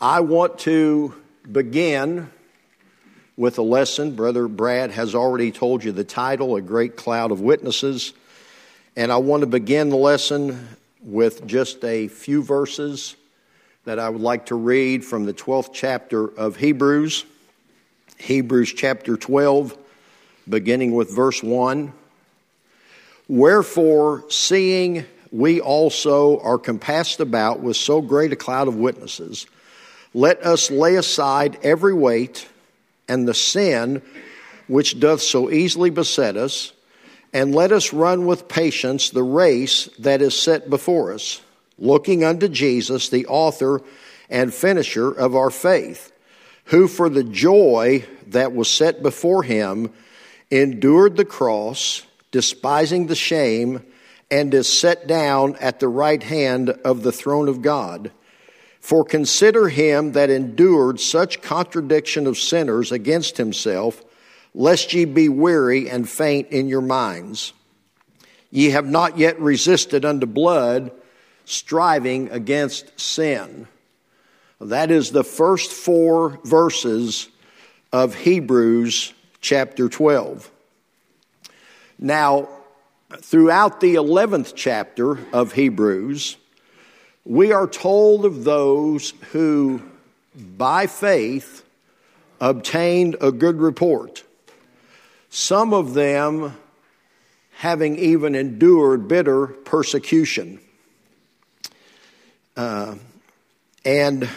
I want to begin with a lesson. Brother Brad has already told you the title, A Great Cloud of Witnesses. And I want to begin the lesson with just a few verses that I would like to read from the 12th chapter of Hebrews. Hebrews chapter 12, beginning with verse 1. Wherefore, seeing we also are compassed about with so great a cloud of witnesses, let us lay aside every weight and the sin which doth so easily beset us, and let us run with patience the race that is set before us, looking unto Jesus, the author and finisher of our faith, who for the joy that was set before him endured the cross despising the shame, and is set down at the right hand of the throne of God. For consider him that endured such contradiction of sinners against himself, lest ye be weary and faint in your minds. Ye have not yet resisted unto blood, striving against sin. That is the first four verses of Hebrews chapter 12. Now, throughout the 11th chapter of Hebrews, we are told of those who, by faith, obtained a good report. Some of them having even endured bitter persecution. Uh, and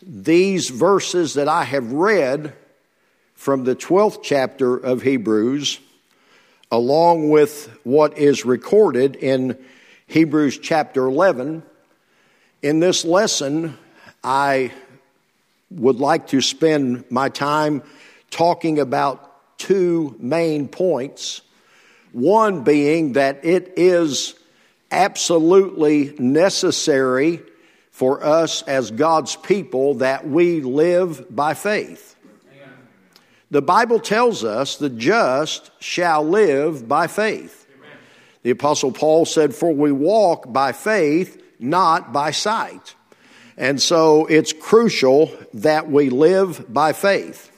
these verses that I have read from the 12th chapter of Hebrews along with what is recorded in Hebrews chapter 11. In this lesson, I would like to spend my time talking about two main points. One being that it is absolutely necessary for us as God's people that we live by faith. The Bible tells us the just shall live by faith. The Apostle Paul said, For we walk by faith, not by sight. And so it's crucial that we live by faith.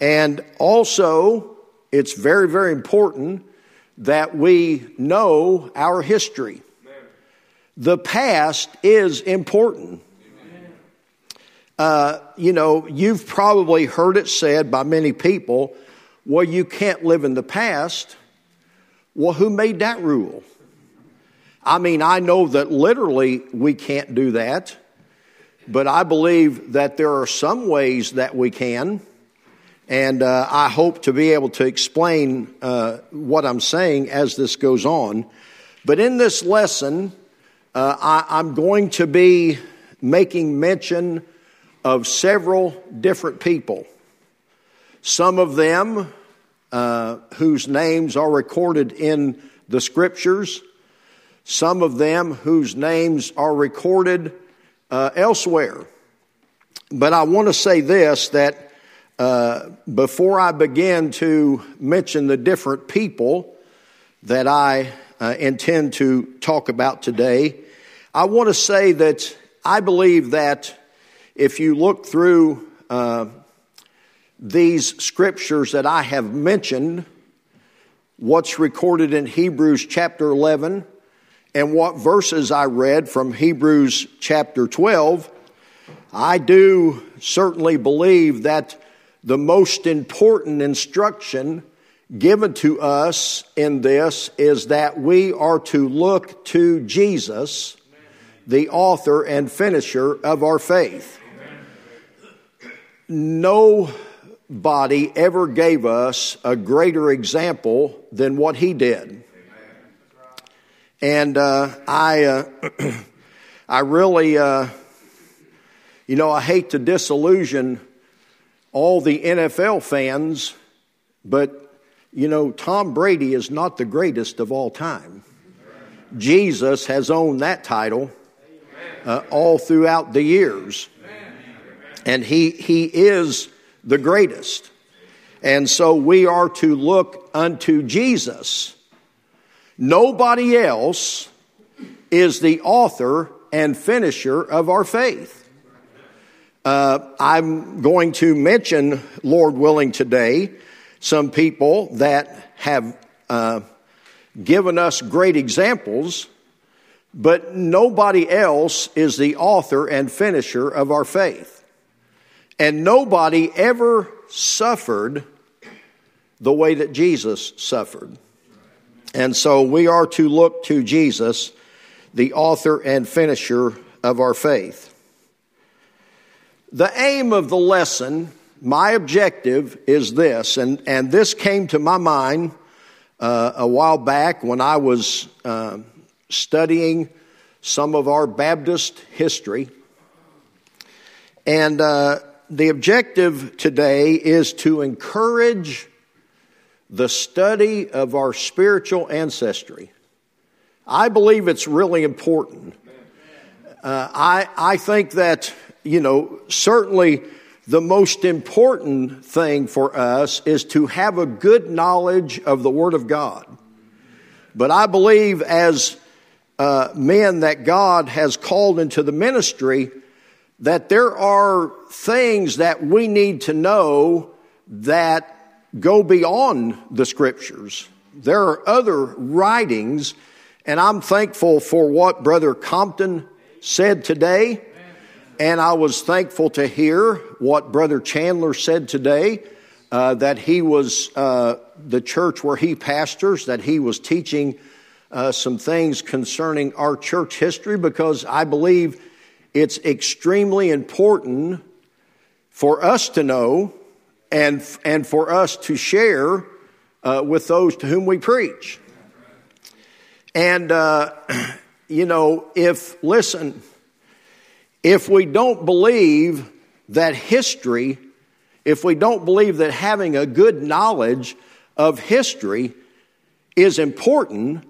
And also, it's very, very important that we know our history. The past is important. Uh, you know, you've probably heard it said by many people, well, you can't live in the past. Well, who made that rule? I mean, I know that literally we can't do that, but I believe that there are some ways that we can. And uh, I hope to be able to explain uh, what I'm saying as this goes on. But in this lesson, uh, I, I'm going to be making mention of several different people. Some of them uh, whose names are recorded in the scriptures, some of them whose names are recorded uh, elsewhere. But I want to say this that uh, before I begin to mention the different people that I uh, intend to talk about today, I want to say that I believe that if you look through uh, these scriptures that I have mentioned, what's recorded in Hebrews chapter 11, and what verses I read from Hebrews chapter 12, I do certainly believe that the most important instruction given to us in this is that we are to look to Jesus, the author and finisher of our faith nobody ever gave us a greater example than what he did. And uh, I, uh, I really, uh, you know, I hate to disillusion all the NFL fans, but you know, Tom Brady is not the greatest of all time. Jesus has owned that title uh, all throughout the years and he, he is the greatest. And so we are to look unto Jesus. Nobody else is the author and finisher of our faith. Uh, I'm going to mention, Lord willing, today some people that have uh, given us great examples, but nobody else is the author and finisher of our faith. And nobody ever suffered the way that Jesus suffered. And so we are to look to Jesus, the author and finisher of our faith. The aim of the lesson, my objective is this, and, and this came to my mind uh, a while back when I was uh, studying some of our Baptist history. And uh, the objective today is to encourage the study of our spiritual ancestry. I believe it's really important. Uh, I, I think that, you know, certainly the most important thing for us is to have a good knowledge of the Word of God. But I believe as uh, men that God has called into the ministry, that there are things that we need to know that go beyond the scriptures. There are other writings, and I'm thankful for what Brother Compton said today. And I was thankful to hear what Brother Chandler said today uh, that he was, uh, the church where he pastors, that he was teaching uh, some things concerning our church history because I believe it's extremely important for us to know and, and for us to share uh, with those to whom we preach. And, uh, you know, if, listen, if we don't believe that history, if we don't believe that having a good knowledge of history is important,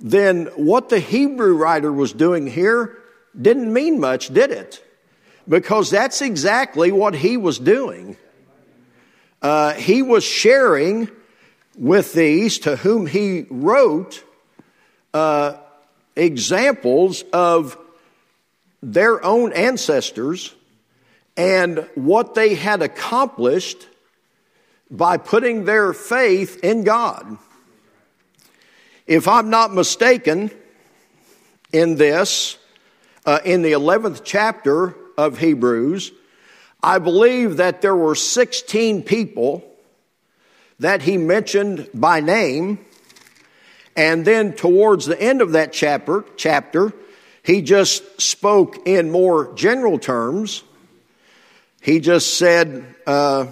then what the Hebrew writer was doing here didn't mean much, did it? Because that's exactly what he was doing. Uh, he was sharing with these to whom he wrote uh, examples of their own ancestors and what they had accomplished by putting their faith in God. If I'm not mistaken in this, uh, in the 11th chapter of Hebrews, I believe that there were 16 people that he mentioned by name. And then towards the end of that chapter, chapter, he just spoke in more general terms. He just said, uh,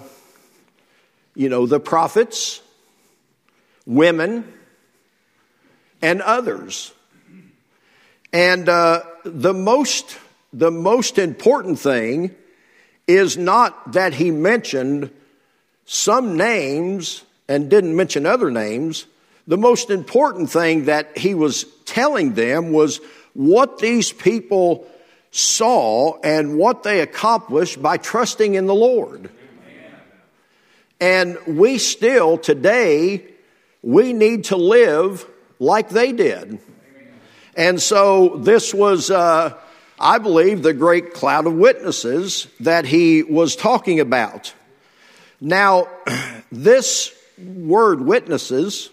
you know, the prophets, women, and others. And uh, the most the most important thing is not that he mentioned some names and didn't mention other names. The most important thing that he was telling them was what these people saw and what they accomplished by trusting in the Lord. And we still, today, we need to live like they did. And so this was, uh, I believe, the great cloud of witnesses that he was talking about. Now, this word witnesses,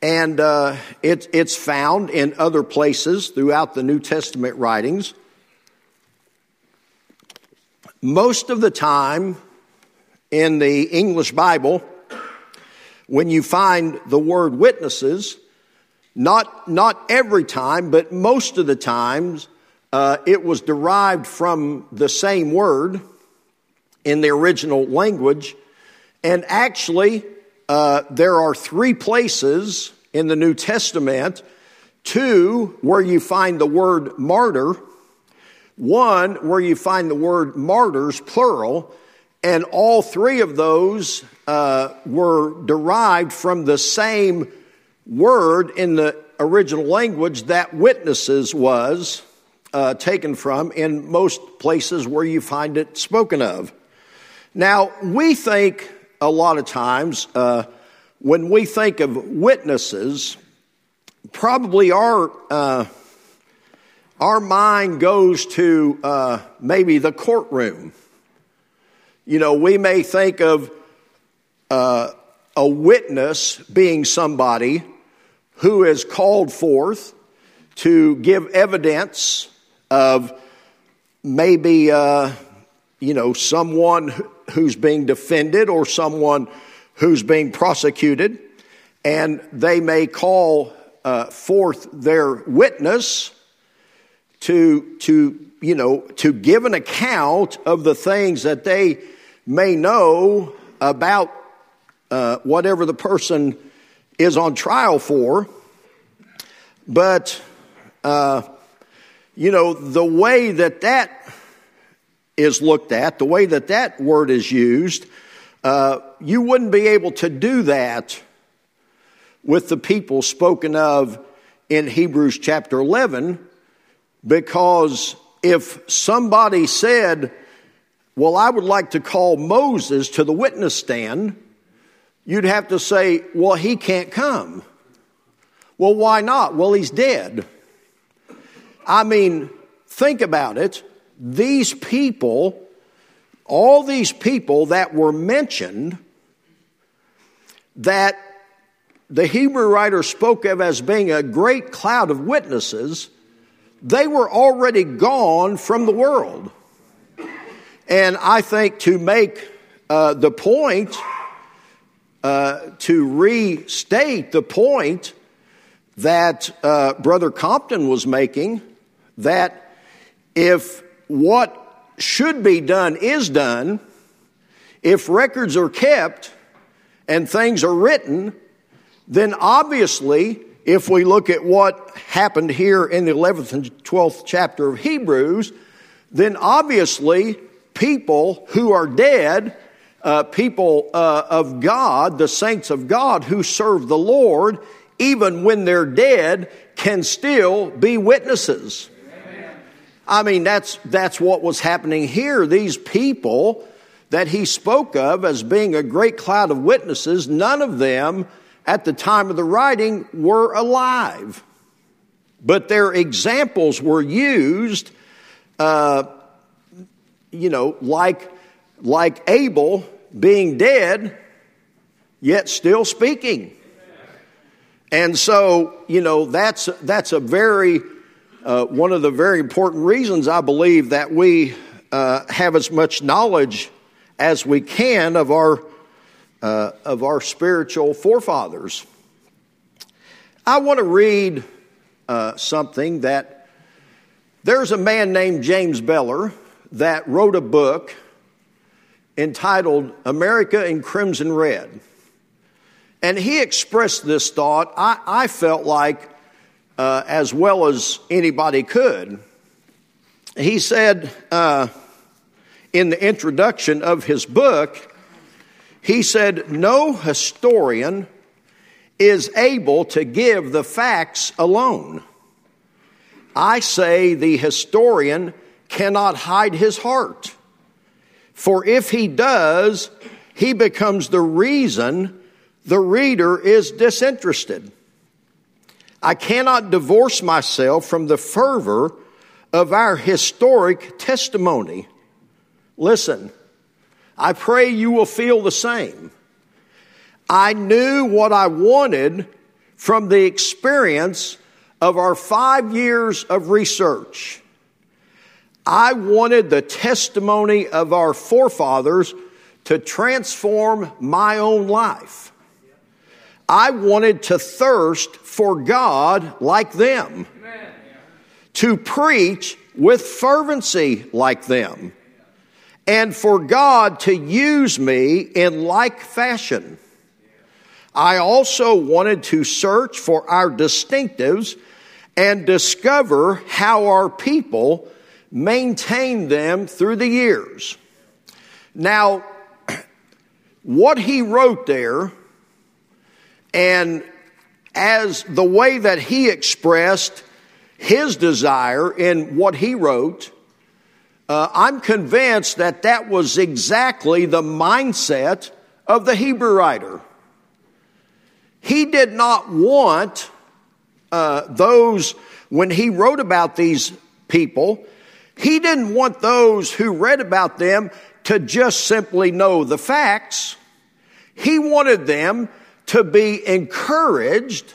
and uh, it, it's found in other places throughout the New Testament writings. Most of the time in the English Bible, when you find the word witnesses, not, not every time, but most of the times, uh, it was derived from the same word in the original language. And actually, uh, there are three places in the New Testament two where you find the word martyr, one where you find the word martyrs, plural, and all three of those uh, were derived from the same word in the original language that witnesses was uh, taken from in most places where you find it spoken of. Now, we think a lot of times uh, when we think of witnesses, probably our, uh, our mind goes to uh, maybe the courtroom. You know, we may think of uh, a witness being somebody who is called forth to give evidence of maybe, uh, you know, someone who's being defended or someone who's being prosecuted, and they may call uh, forth their witness to, to, you know, to give an account of the things that they may know about uh, whatever the person is on trial for. But, uh, you know, the way that that is looked at, the way that that word is used, uh, you wouldn't be able to do that with the people spoken of in Hebrews chapter 11 because if somebody said, Well, I would like to call Moses to the witness stand, you'd have to say, Well, he can't come. Well, why not? Well, he's dead. I mean, think about it. These people, all these people that were mentioned, that the Hebrew writer spoke of as being a great cloud of witnesses, they were already gone from the world. And I think to make uh, the point, uh, to restate the point that uh, Brother Compton was making, that if what should be done is done, if records are kept and things are written, then obviously, if we look at what happened here in the 11th and 12th chapter of Hebrews, then obviously people who are dead uh, people uh, of God, the saints of God who serve the Lord, even when they're dead, can still be witnesses. Amen. I mean, that's, that's what was happening here. These people that he spoke of as being a great cloud of witnesses, none of them at the time of the writing were alive. But their examples were used, uh, you know, like, like Abel being dead, yet still speaking. And so, you know, that's, that's a very, uh, one of the very important reasons I believe that we uh, have as much knowledge as we can of our, uh, of our spiritual forefathers. I want to read uh, something that there's a man named James Beller that wrote a book entitled America in Crimson Red. And he expressed this thought, I, I felt like, uh, as well as anybody could. He said uh, in the introduction of his book, he said, No historian is able to give the facts alone. I say the historian cannot hide his heart. For if he does, he becomes the reason the reader is disinterested. I cannot divorce myself from the fervor of our historic testimony. Listen, I pray you will feel the same. I knew what I wanted from the experience of our five years of research. I wanted the testimony of our forefathers to transform my own life. I wanted to thirst for God like them, to preach with fervency like them, and for God to use me in like fashion. I also wanted to search for our distinctives and discover how our people maintained them through the years. Now, what he wrote there, and as the way that he expressed his desire in what he wrote, uh, I'm convinced that that was exactly the mindset of the Hebrew writer. He did not want uh, those, when he wrote about these people, he didn't want those who read about them to just simply know the facts. He wanted them to be encouraged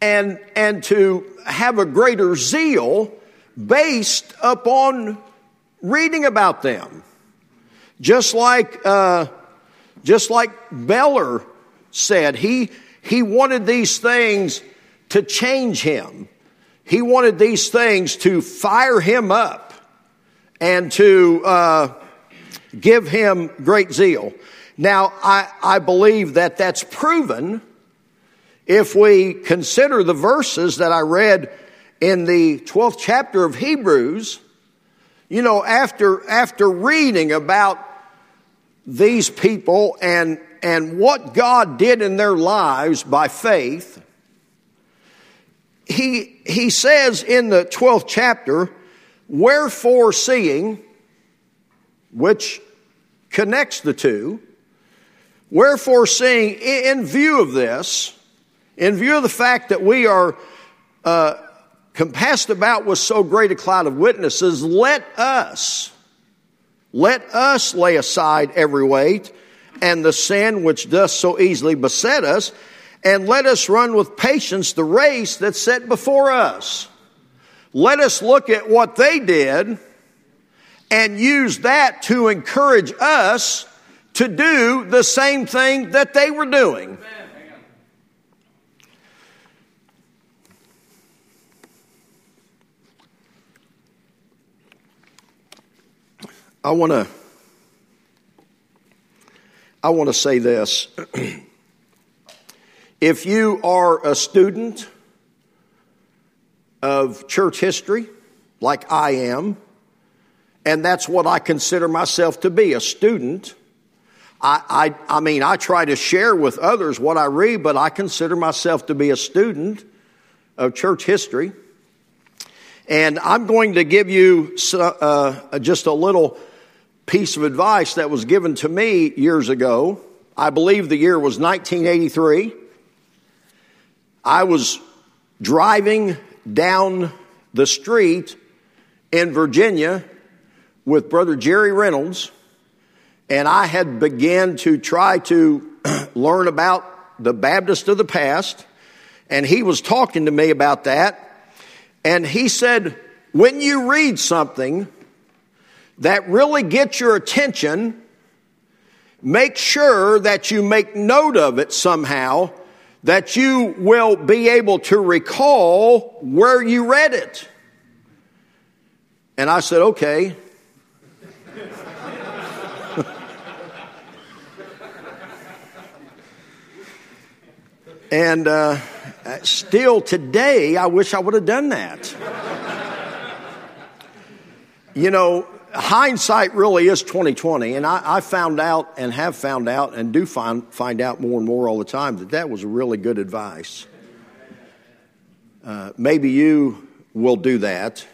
and, and to have a greater zeal based upon reading about them. Just like, uh, just like Beller said, he, he wanted these things to change him. He wanted these things to fire him up and to uh, give him great zeal. Now, I, I believe that that's proven if we consider the verses that I read in the 12th chapter of Hebrews. You know, after, after reading about these people and, and what God did in their lives by faith, he, he says in the 12th chapter, Wherefore seeing, which connects the two, wherefore seeing, in view of this, in view of the fact that we are uh, compassed about with so great a cloud of witnesses, let us, let us lay aside every weight and the sin which doth so easily beset us, and let us run with patience the race that's set before us. Let us look at what they did and use that to encourage us to do the same thing that they were doing. I want to I want to say this. if you are a student of church history, like I am, and that's what I consider myself to be a student. I, I, I mean, I try to share with others what I read, but I consider myself to be a student of church history. And I'm going to give you uh, just a little piece of advice that was given to me years ago. I believe the year was 1983. I was driving down the street in Virginia with Brother Jerry Reynolds, and I had began to try to learn about the Baptist of the past, and he was talking to me about that. And he said, when you read something that really gets your attention, make sure that you make note of it somehow, that you will be able to recall where you read it. And I said, okay. and uh, still today, I wish I would have done that. you know, hindsight really is 2020 and I, I, found out and have found out and do find, find out more and more all the time that that was really good advice. Uh, maybe you will do that.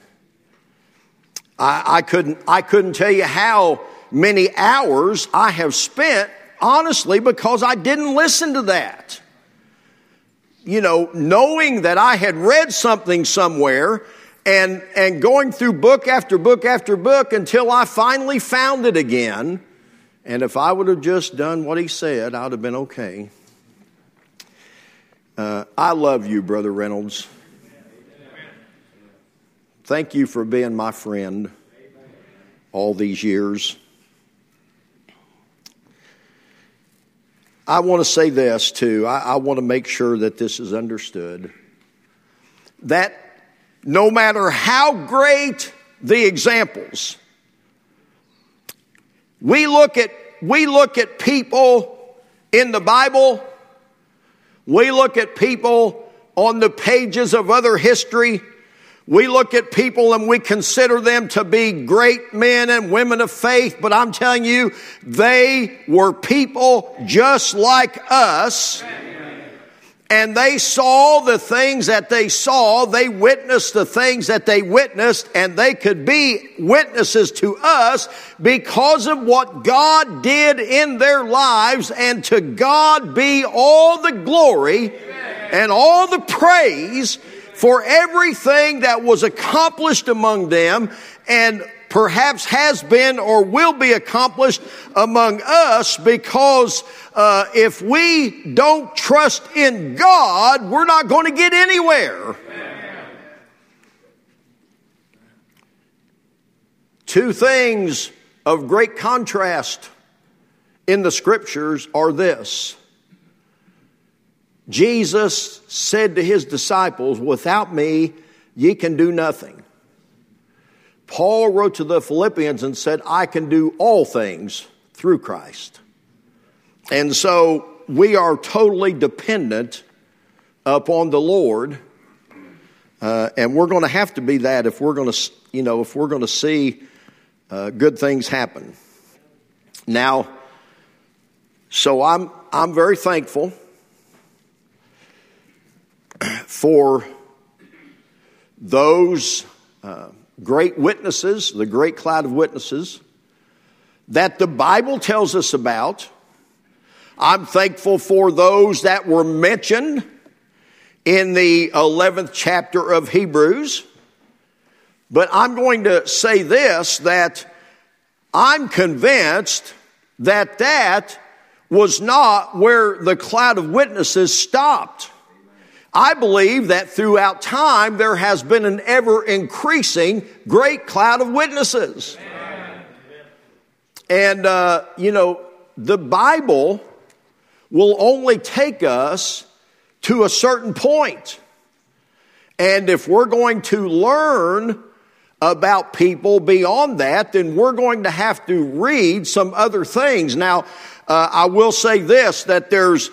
I, I, couldn't i couldn't tell you how many hours i have spent honestly because i didn't listen to that. You know knowing that i had read something somewhere and, and going through book after book after book until I finally found it again. And if I would have just done what he said, I'd have been okay. Uh, I love you, Brother Reynolds. Thank you for being my friend all these years. I want to say this too. I, I want to make sure that this is understood. That no matter how great the examples, we look at, we look at people in the Bible, we look at people on the pages of other history, we look at people and we consider them to be great men and women of faith, but I'm telling you, they were people just like us. Amen and they saw the things that they saw. They witnessed the things that they witnessed, and they could be witnesses to us because of what God did in their lives. And to God be all the glory and all the praise for everything that was accomplished among them and perhaps has been or will be accomplished among us because uh, if we don't trust in God, we're not going to get anywhere. Two things of great contrast in the scriptures are this. Jesus said to his disciples, Without me, ye can do nothing. Paul wrote to the Philippians and said, I can do all things through Christ. And so we are totally dependent upon the Lord. Uh, and we're going to have to be that if we're going to, you know, if we're going to see uh, good things happen. Now, so I'm I'm very thankful for those uh, great witnesses, the great cloud of witnesses that the Bible tells us about. I'm thankful for those that were mentioned in the 11th chapter of Hebrews. But I'm going to say this that I'm convinced that that was not where the cloud of witnesses stopped. I believe that throughout time there has been an ever increasing great cloud of witnesses. Amen. And, uh, you know, the Bible will only take us to a certain point. And if we're going to learn about people beyond that, then we're going to have to read some other things. Now, uh, I will say this that there's,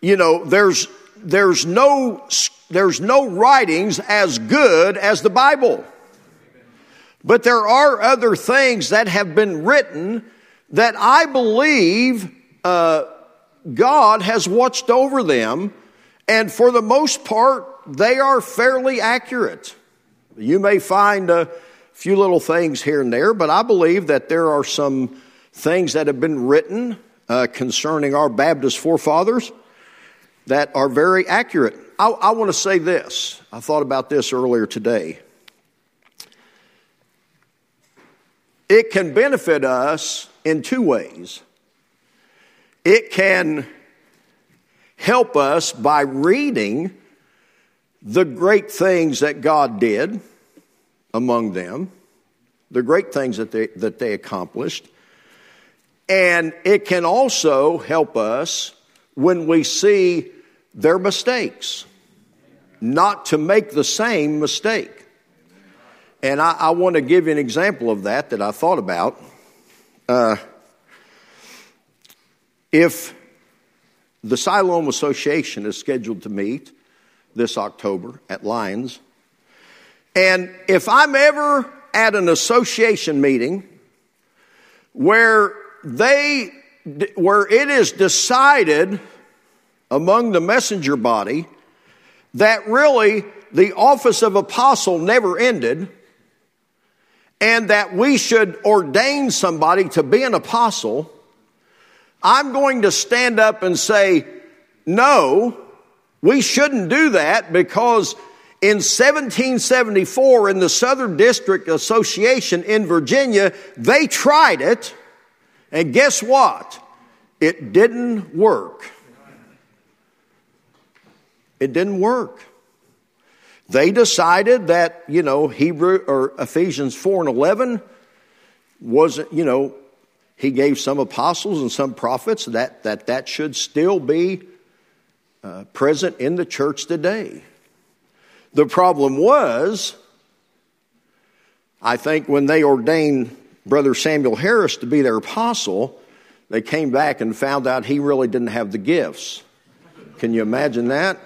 you know, there's, there's no, there's no writings as good as the Bible. But there are other things that have been written that I believe uh, God has watched over them, and for the most part, they are fairly accurate. You may find a few little things here and there, but I believe that there are some things that have been written uh, concerning our Baptist forefathers that are very accurate. I, I want to say this. I thought about this earlier today. It can benefit us in two ways. It can help us by reading the great things that God did among them, the great things that they, that they accomplished. And it can also help us when we see their mistakes, not to make the same mistake. And I, I want to give you an example of that that I thought about. Uh, if the Siloam Association is scheduled to meet this October at Lions, and if I'm ever at an association meeting where they where it is decided among the messenger body that really the office of apostle never ended and that we should ordain somebody to be an apostle, I'm going to stand up and say, no, we shouldn't do that because in 1774 in the Southern District Association in Virginia, they tried it and guess what? It didn't work. It didn't work. They decided that, you know, Hebrew or Ephesians 4 and 11 wasn't, you know, he gave some apostles and some prophets that that, that should still be uh, present in the church today. The problem was, I think when they ordained Brother Samuel Harris to be their apostle, they came back and found out he really didn't have the gifts. Can you imagine that?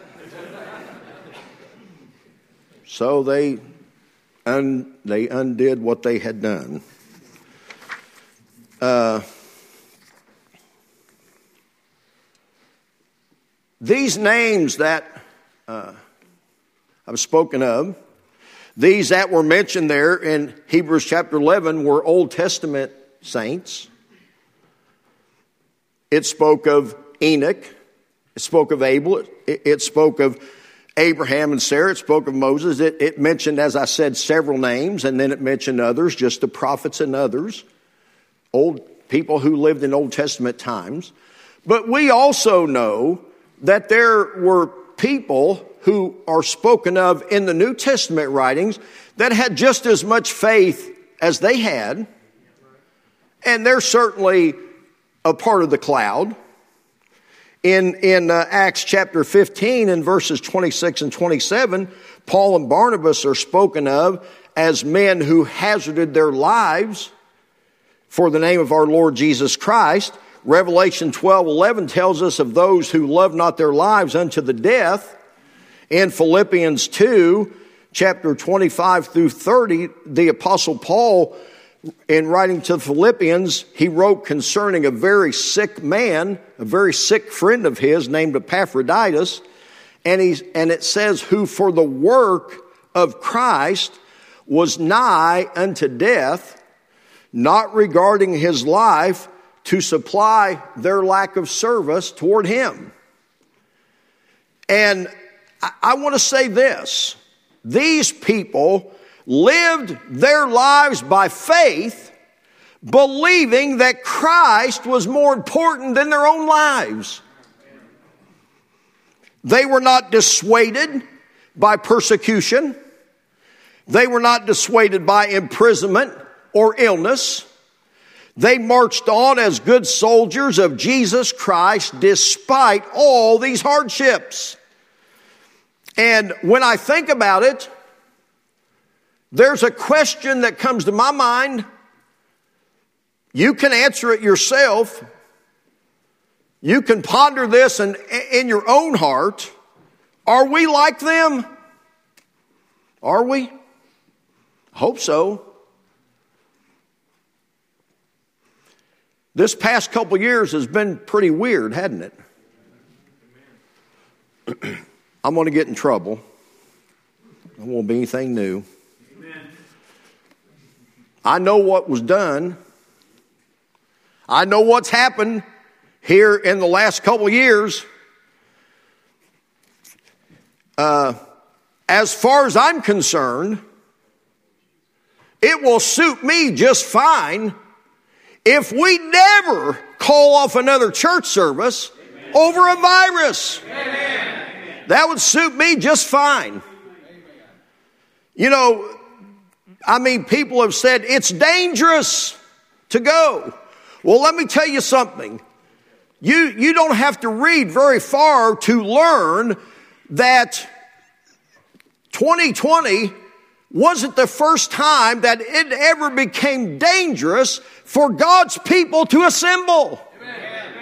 So they, un, they undid what they had done. Uh, these names that uh, I've spoken of, these that were mentioned there in Hebrews chapter 11 were Old Testament saints. It spoke of Enoch, it spoke of Abel, it, it spoke of Abraham and Sarah, it spoke of Moses. It, it mentioned, as I said, several names, and then it mentioned others, just the prophets and others, old people who lived in Old Testament times. But we also know that there were people who are spoken of in the New Testament writings that had just as much faith as they had, and they're certainly a part of the cloud. In, in uh, Acts chapter 15 and verses 26 and 27, Paul and Barnabas are spoken of as men who hazarded their lives for the name of our Lord Jesus Christ. Revelation 12 11 tells us of those who love not their lives unto the death. In Philippians 2, chapter 25 through 30, the Apostle Paul in writing to the Philippians, he wrote concerning a very sick man, a very sick friend of his named Epaphroditus, and, he's, and it says, who for the work of Christ was nigh unto death, not regarding his life to supply their lack of service toward him. And I, I want to say this these people lived their lives by faith, believing that Christ was more important than their own lives. They were not dissuaded by persecution. They were not dissuaded by imprisonment or illness. They marched on as good soldiers of Jesus Christ despite all these hardships. And when I think about it, there's a question that comes to my mind. You can answer it yourself. You can ponder this in, in your own heart. Are we like them? Are we? Hope so. This past couple years has been pretty weird, hadn't it? I'm going to get in trouble. It won't be anything new. I know what was done. I know what's happened here in the last couple years. Uh, as far as I'm concerned, it will suit me just fine if we never call off another church service Amen. over a virus. Amen. That would suit me just fine. You know, I mean, people have said it's dangerous to go. Well, let me tell you something. You, you don't have to read very far to learn that 2020 wasn't the first time that it ever became dangerous for God's people to assemble. Amen.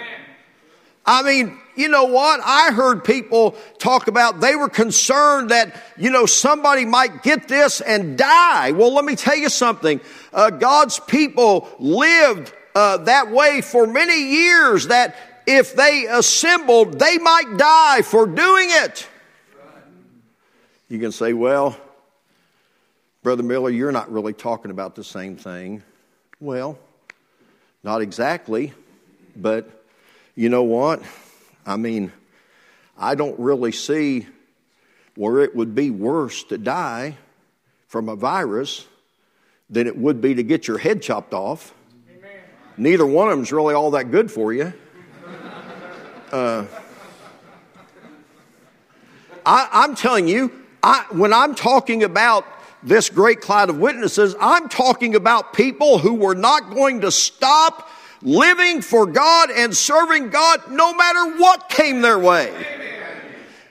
I mean, you know what? I heard people talk about they were concerned that, you know, somebody might get this and die. Well, let me tell you something. Uh, God's people lived uh, that way for many years that if they assembled, they might die for doing it. You can say, well, Brother Miller, you're not really talking about the same thing. Well, not exactly, but you know what? I mean, I don't really see where it would be worse to die from a virus than it would be to get your head chopped off. Amen. Neither one of them is really all that good for you. Uh, I, am telling you, I, when I'm talking about this great cloud of witnesses, I'm talking about people who were not going to stop living for God and serving God no matter what came their way.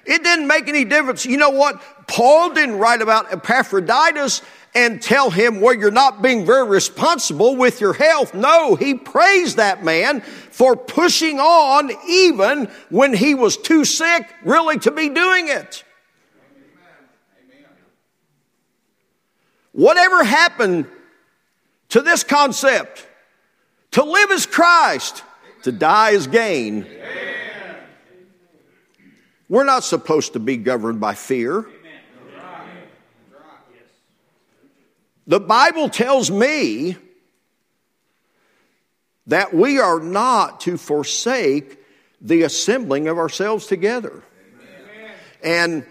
It didn't make any difference. You know what? Paul didn't write about Epaphroditus and tell him, well, you're not being very responsible with your health. No, he praised that man for pushing on even when he was too sick really to be doing it. Whatever happened to this concept? To live is Christ, to die is gain. We're not supposed to be governed by fear. The Bible tells me that we are not to forsake the assembling of ourselves together. And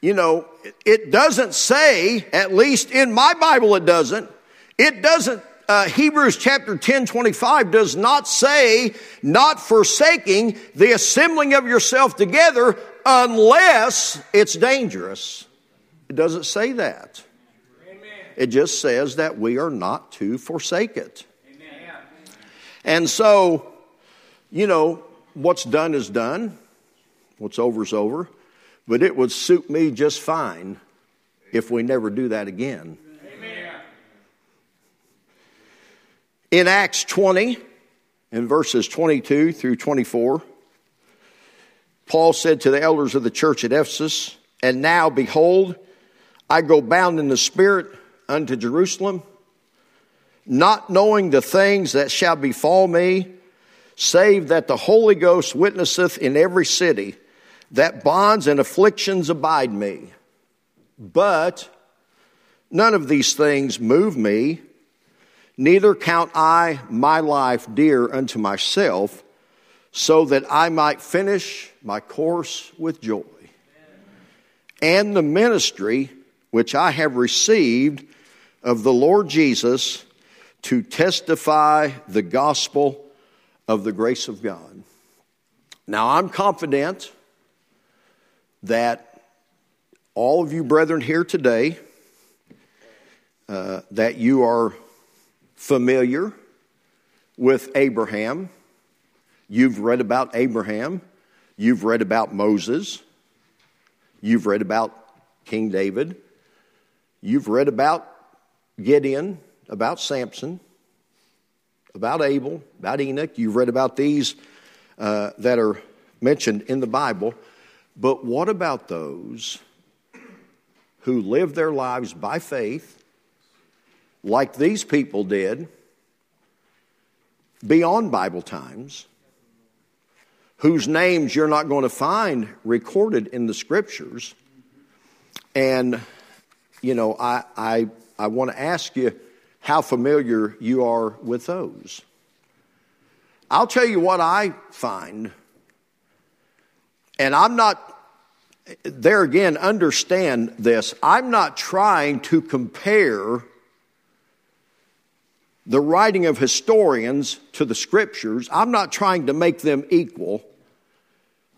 you know, it doesn't say, at least in my Bible, it doesn't. It doesn't, uh, Hebrews chapter 10, 25 does not say, not forsaking the assembling of yourself together unless it's dangerous. It doesn't say that. Amen. It just says that we are not to forsake it. Amen. And so, you know, what's done is done. What's over is over. But it would suit me just fine if we never do that again. Amen. In Acts 20, in verses 22 through 24, Paul said to the elders of the church at Ephesus, And now, behold, I go bound in the Spirit unto Jerusalem, not knowing the things that shall befall me, save that the Holy Ghost witnesseth in every city that bonds and afflictions abide me. But none of these things move me, neither count I my life dear unto myself, so that I might finish my course with joy. And the ministry which I have received of the Lord Jesus to testify the gospel of the grace of God. Now I'm confident that all of you brethren here today, uh, that you are familiar with Abraham. You've read about Abraham. You've read about Moses. You've read about King David. You've read about Gideon, about Samson, about Abel, about Enoch. You've read about these uh, that are mentioned in the Bible. But what about those who live their lives by faith, like these people did, beyond Bible times, whose names you're not going to find recorded in the scriptures? And, you know, I, I, I want to ask you how familiar you are with those. I'll tell you what I find and I'm not, there again, understand this. I'm not trying to compare the writing of historians to the scriptures. I'm not trying to make them equal.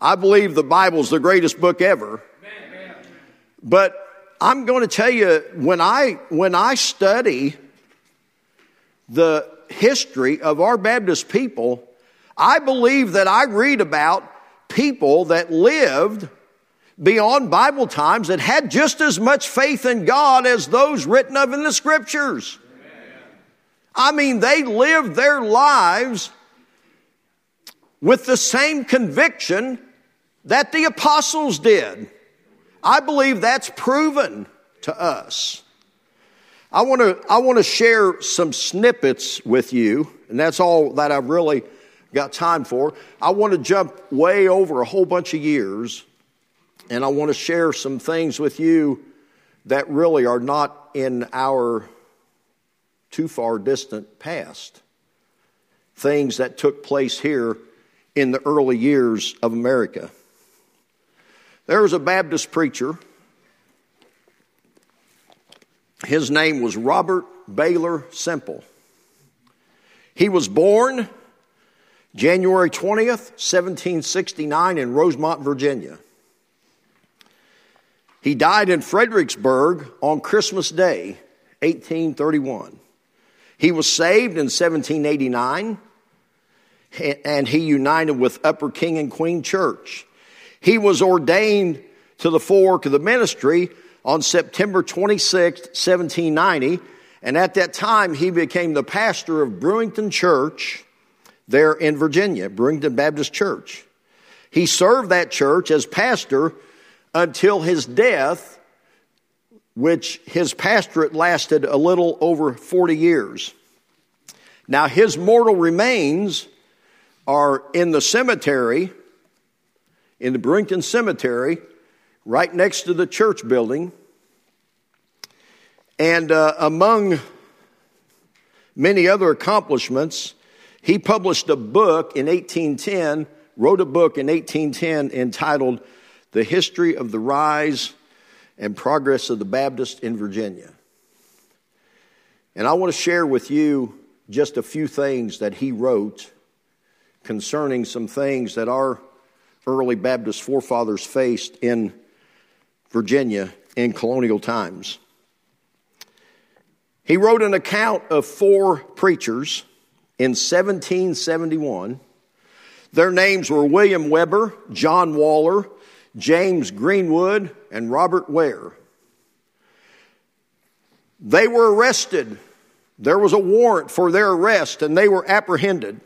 I believe the Bible's the greatest book ever. But I'm going to tell you when I when I study the history of our Baptist people, I believe that I read about people that lived beyond Bible times that had just as much faith in God as those written of in the scriptures. I mean, they lived their lives with the same conviction that the apostles did. I believe that's proven to us. I want to I want to share some snippets with you, and that's all that I've really got time for. I want to jump way over a whole bunch of years, and I want to share some things with you that really are not in our too far distant past. Things that took place here in the early years of America. There was a Baptist preacher. His name was Robert Baylor Semple. He was born January 20th, 1769, in Rosemont, Virginia. He died in Fredericksburg on Christmas Day, 1831. He was saved in 1789 and he united with Upper King and Queen Church. He was ordained to the fork of the ministry on September 26, 1790, and at that time he became the pastor of Bruington Church there in Virginia, Bruington Baptist Church. He served that church as pastor until his death, which his pastorate lasted a little over 40 years. Now, his mortal remains are in the cemetery, in the Bruington Cemetery, right next to the church building. And uh, among many other accomplishments, he published a book in 1810, wrote a book in 1810 entitled The History of the Rise and progress of the Baptist in Virginia. And I want to share with you just a few things that he wrote concerning some things that our early Baptist forefathers faced in Virginia in colonial times. He wrote an account of four preachers in 1771. Their names were William Webber, John Waller, James Greenwood, and Robert Ware. They were arrested. There was a warrant for their arrest, and they were apprehended.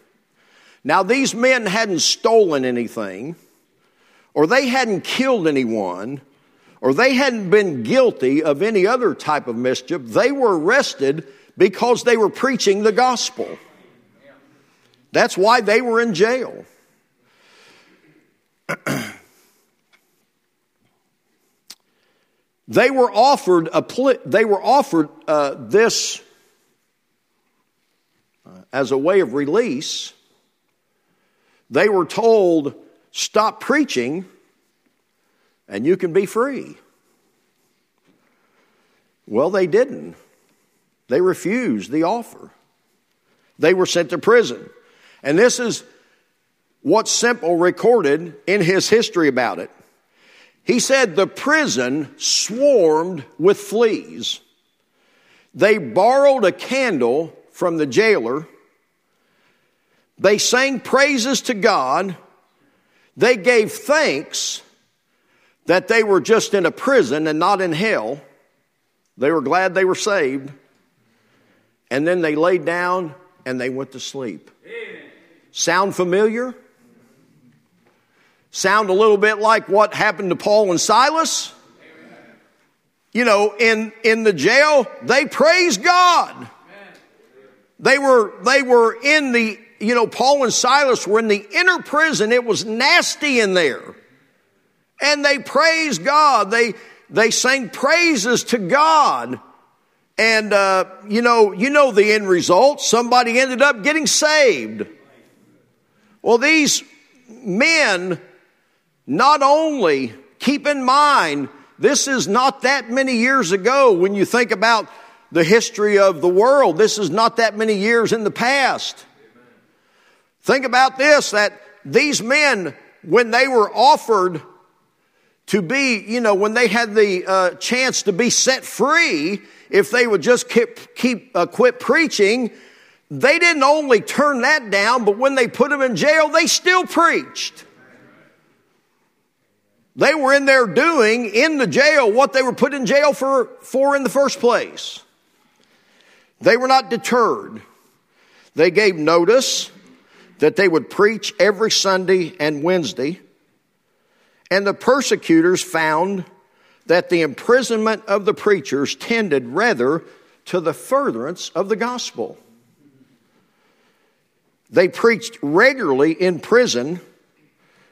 Now, these men hadn't stolen anything, or they hadn't killed anyone, or they hadn't been guilty of any other type of mischief. They were arrested because they were preaching the gospel. That's why they were in jail. they were offered a they were offered uh, this uh, as a way of release. They were told, "Stop preaching, and you can be free." Well, they didn't. They refused the offer. They were sent to prison. And this is what Semple recorded in his history about it. He said the prison swarmed with fleas. They borrowed a candle from the jailer. They sang praises to God. They gave thanks that they were just in a prison and not in hell. They were glad they were saved. And then they laid down and they went to sleep. Amen. Sound familiar? Sound a little bit like what happened to Paul and Silas? You know, in, in the jail, they praised God. They were, they were in the, you know, Paul and Silas were in the inner prison. It was nasty in there. And they praised God. They, they sang praises to God. And, uh, you know, you know the end result. Somebody ended up getting saved. Well, these men not only keep in mind this is not that many years ago when you think about the history of the world. This is not that many years in the past. Think about this that these men, when they were offered to be, you know, when they had the uh, chance to be set free, if they would just keep, keep uh, quit preaching, they didn't only turn that down, but when they put them in jail, they still preached. They were in there doing in the jail what they were put in jail for, for in the first place. They were not deterred. They gave notice that they would preach every Sunday and Wednesday. And the persecutors found that the imprisonment of the preachers tended rather to the furtherance of the gospel. They preached regularly in prison.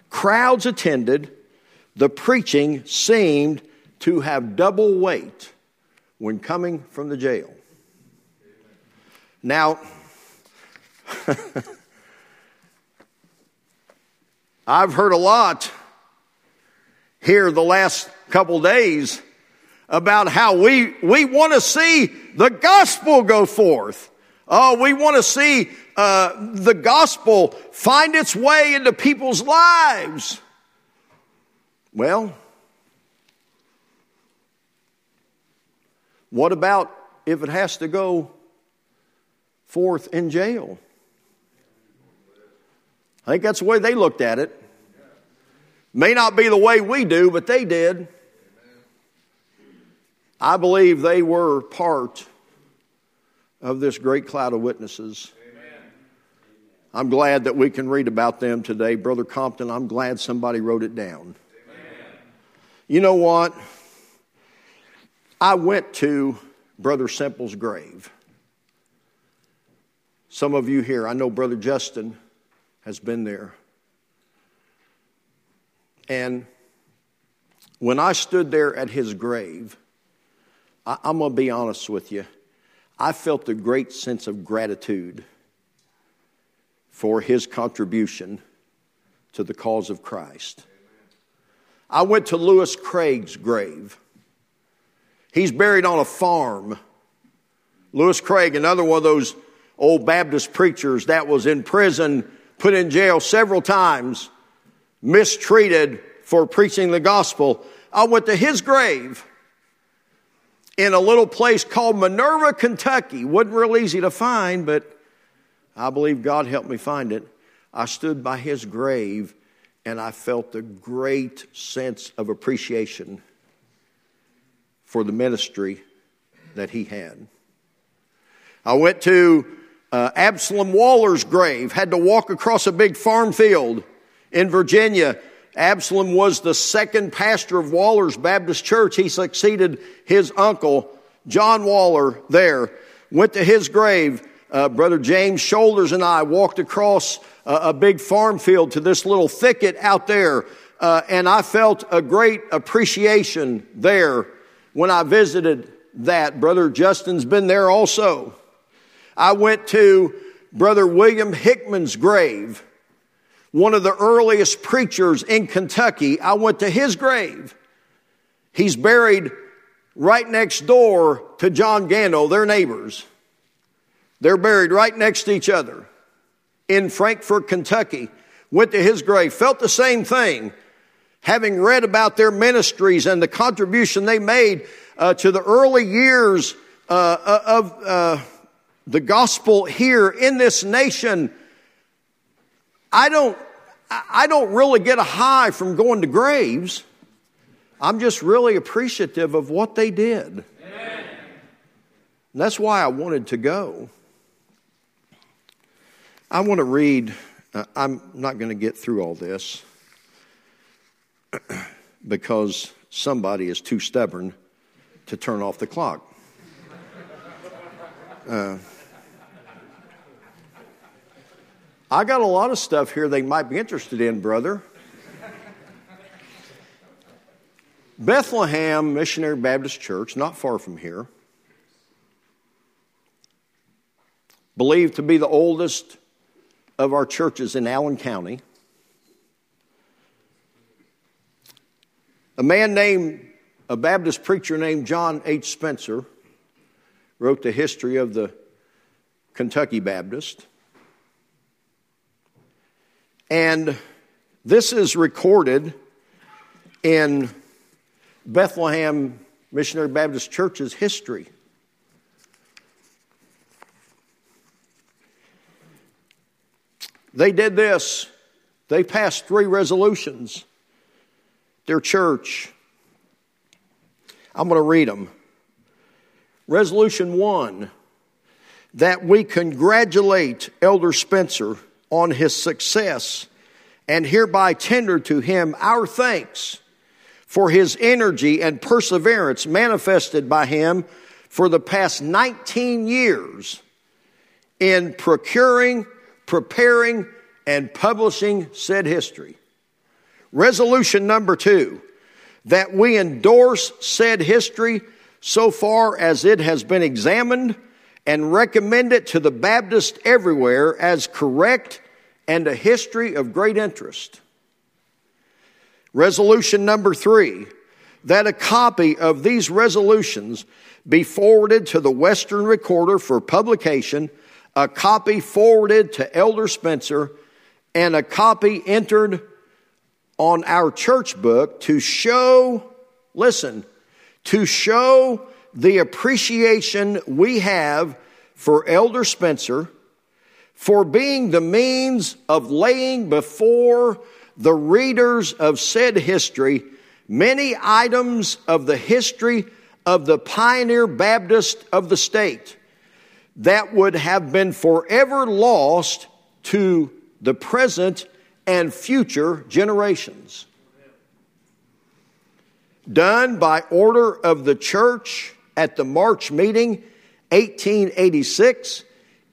Crowds attended. The preaching seemed to have double weight when coming from the jail. Now, I've heard a lot here the last couple days about how we, we want to see the gospel go forth. Oh, we want to see uh, the gospel find its way into people's lives. Well, what about if it has to go forth in jail? I think that's the way they looked at it. May not be the way we do, but they did. I believe they were part of this great cloud of witnesses. I'm glad that we can read about them today. Brother Compton, I'm glad somebody wrote it down. You know what? I went to Brother Semple's grave. Some of you here, I know Brother Justin has been there. And when I stood there at his grave, I, am going to be honest with you. I felt a great sense of gratitude for his contribution to the cause of Christ. I went to Lewis Craig's grave. He's buried on a farm. Lewis Craig, another one of those old Baptist preachers that was in prison, put in jail several times, mistreated for preaching the gospel. I went to his grave in a little place called Minerva, Kentucky. Wasn't real easy to find, but I believe God helped me find it. I stood by his grave and I felt a great sense of appreciation for the ministry that he had. I went to uh, Absalom Waller's grave, had to walk across a big farm field in Virginia. Absalom was the second pastor of Waller's Baptist Church. He succeeded his uncle, John Waller, there. Went to his grave. Uh, Brother James Shoulders and I walked across a, a big farm field to this little thicket out there. Uh, and I felt a great appreciation there when I visited that. Brother Justin's been there also. I went to Brother William Hickman's grave, one of the earliest preachers in Kentucky. I went to his grave. He's buried right next door to John Gano, their neighbors. They're buried right next to each other in Frankfort, Kentucky. Went to his grave, felt the same thing. Having read about their ministries and the contribution they made uh, to the early years uh, uh of uh, the gospel here in this nation, I don't, I don't really get a high from going to graves. I'm just really appreciative of what they did. And that's why I wanted to go. I want to read, uh, I'm not going to get through all this because somebody is too stubborn to turn off the clock. Uh, I got a lot of stuff here they might be interested in, brother. Bethlehem Missionary Baptist Church, not far from here, believed to be the oldest of our churches in Allen County. A man named, a Baptist preacher named John H. Spencer, wrote the history of the Kentucky Baptist. And this is recorded in Bethlehem Missionary Baptist Church's history. They did this. They passed three resolutions. Their church. I'm going to read them. Resolution one that we congratulate Elder Spencer on his success and hereby tender to him our thanks for his energy and perseverance manifested by him for the past 19 years in procuring preparing, and publishing said history. Resolution number two, that we endorse said history so far as it has been examined and recommend it to the Baptist everywhere as correct and a history of great interest. Resolution number three, that a copy of these resolutions be forwarded to the Western Recorder for publication a copy forwarded to Elder Spencer, and a copy entered on our church book to show, listen, to show the appreciation we have for Elder Spencer for being the means of laying before the readers of said history many items of the history of the pioneer Baptist of the state that would have been forever lost to the present and future generations. Done by order of the church at the March meeting, 1886,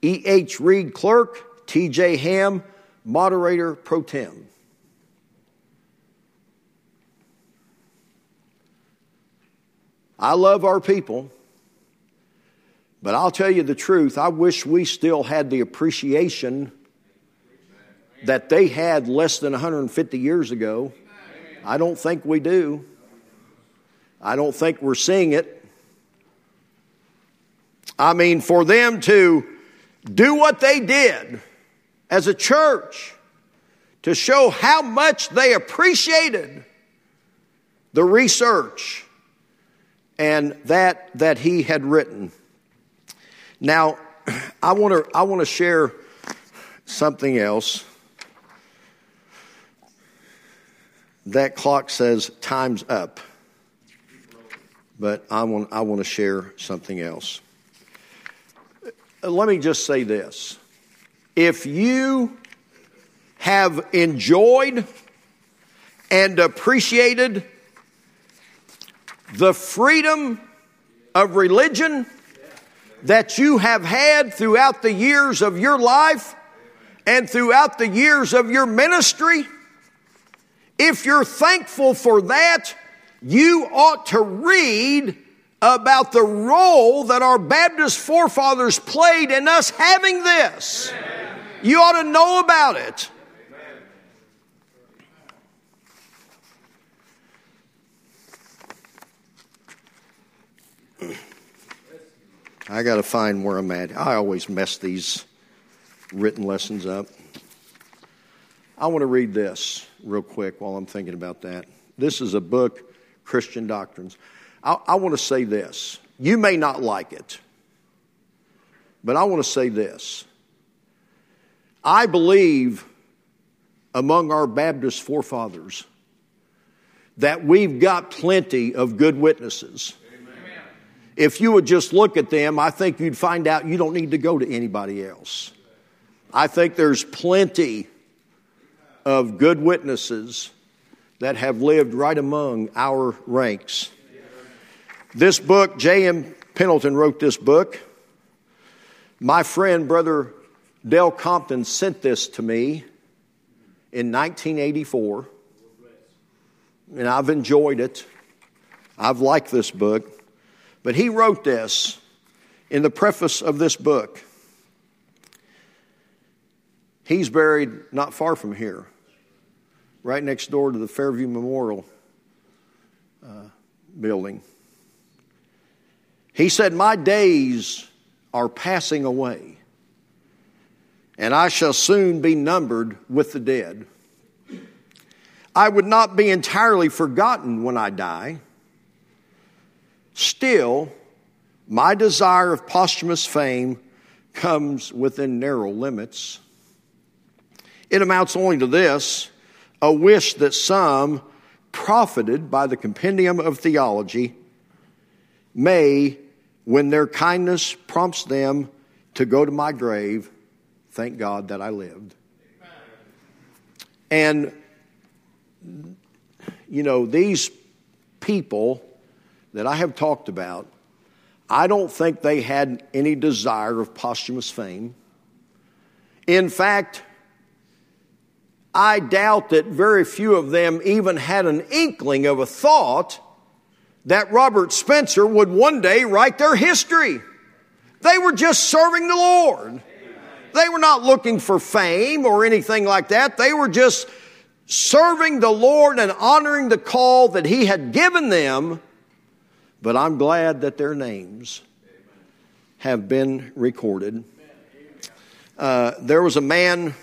E.H. Reed clerk, T.J. Ham, moderator pro tem. I love our people. But I'll tell you the truth, I wish we still had the appreciation that they had less than 150 years ago. I don't think we do. I don't think we're seeing it. I mean, for them to do what they did as a church to show how much they appreciated the research and that that he had written. Now, I want to I want to share something else. That clock says time's up. But I want I want to share something else. Let me just say this. If you have enjoyed and appreciated the freedom of religion that you have had throughout the years of your life and throughout the years of your ministry, if you're thankful for that, you ought to read about the role that our Baptist forefathers played in us having this. You ought to know about it. I got to find where I'm at. I always mess these written lessons up. I want to read this real quick while I'm thinking about that. This is a book, Christian Doctrines. I, I want to say this. You may not like it, but I want to say this. I believe among our Baptist forefathers that we've got plenty of good witnesses if you would just look at them, I think you'd find out you don't need to go to anybody else. I think there's plenty of good witnesses that have lived right among our ranks. This book, J.M. Pendleton wrote this book. My friend, Brother Dale Compton, sent this to me in 1984, and I've enjoyed it. I've liked this book. But he wrote this in the preface of this book. He's buried not far from here, right next door to the Fairview Memorial uh, building. He said, My days are passing away, and I shall soon be numbered with the dead. I would not be entirely forgotten when I die. Still, my desire of posthumous fame comes within narrow limits. It amounts only to this a wish that some, profited by the compendium of theology, may, when their kindness prompts them to go to my grave, thank God that I lived. And, you know, these people that I have talked about, I don't think they had any desire of posthumous fame. In fact, I doubt that very few of them even had an inkling of a thought that Robert Spencer would one day write their history. They were just serving the Lord. They were not looking for fame or anything like that. They were just serving the Lord and honoring the call that He had given them but I'm glad that their names have been recorded. Uh, there was a man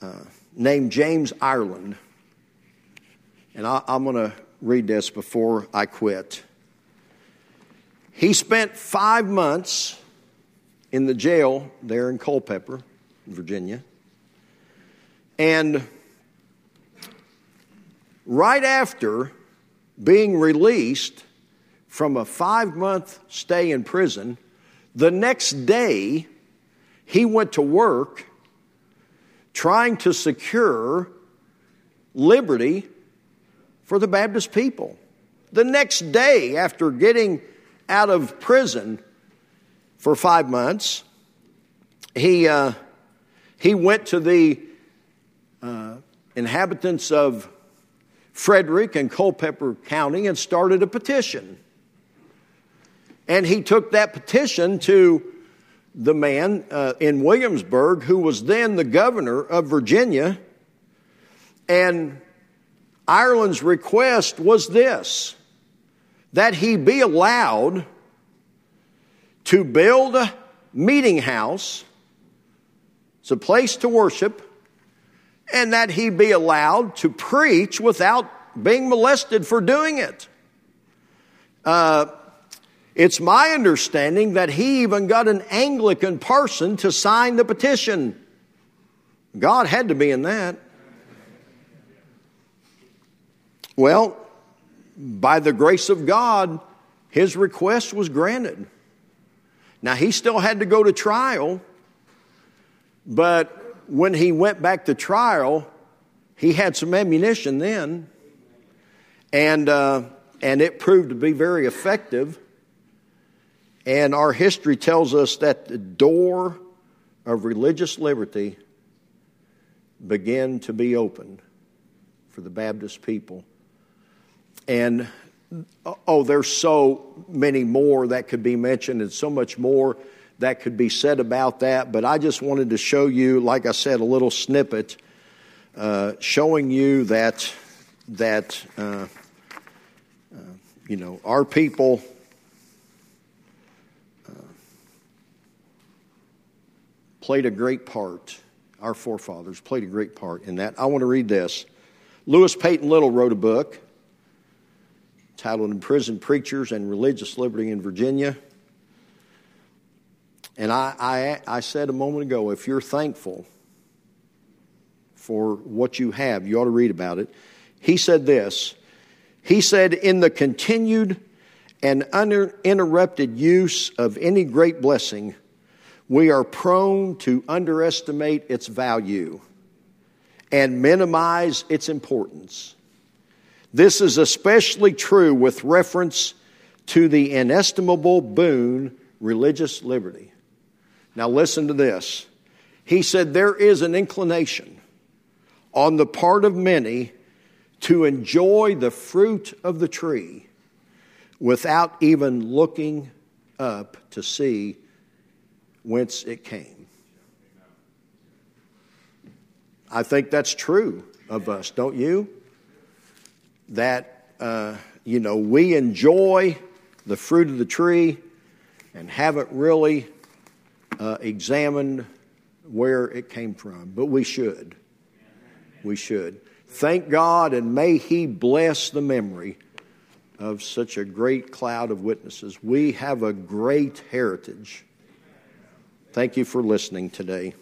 uh, named James Ireland, and I, I'm going to read this before I quit. He spent five months in the jail there in Culpeper, Virginia. And right after being released from a five month stay in prison, the next day he went to work trying to secure liberty for the Baptist people. The next day, after getting out of prison for five months, he, uh, he went to the uh, inhabitants of Frederick and Culpeper County and started a petition. And he took that petition to the man uh, in Williamsburg who was then the governor of Virginia. And Ireland's request was this that he be allowed to build a meeting house, it's a place to worship, and that he be allowed to preach without being molested for doing it. Uh, it's my understanding that he even got an Anglican person to sign the petition. God had to be in that. Well, by the grace of God, his request was granted. Now, he still had to go to trial, but when he went back to trial, he had some ammunition then, and, uh, and it proved to be very effective. And our history tells us that the door of religious liberty began to be opened for the Baptist people. And oh, there's so many more that could be mentioned and so much more that could be said about that. But I just wanted to show you, like I said, a little snippet uh, showing you that that uh, uh, you know our people. Uh, played a great part. Our forefathers played a great part in that. I want to read this. Lewis Peyton Little wrote a book titled Imprisoned Preachers and Religious Liberty in Virginia. And I, I, I said a moment ago if you're thankful for what you have, you ought to read about it. He said this He said, In the continued and uninterrupted use of any great blessing, we are prone to underestimate its value and minimize its importance. This is especially true with reference to the inestimable boon, religious liberty. Now, listen to this. He said, There is an inclination on the part of many to enjoy the fruit of the tree without even looking up to see whence it came. I think that's true of us, don't you? that, uh, you know, we enjoy the fruit of the tree and haven't really uh, examined where it came from. But we should. We should. Thank God and may He bless the memory of such a great cloud of witnesses. We have a great heritage. Thank you for listening today.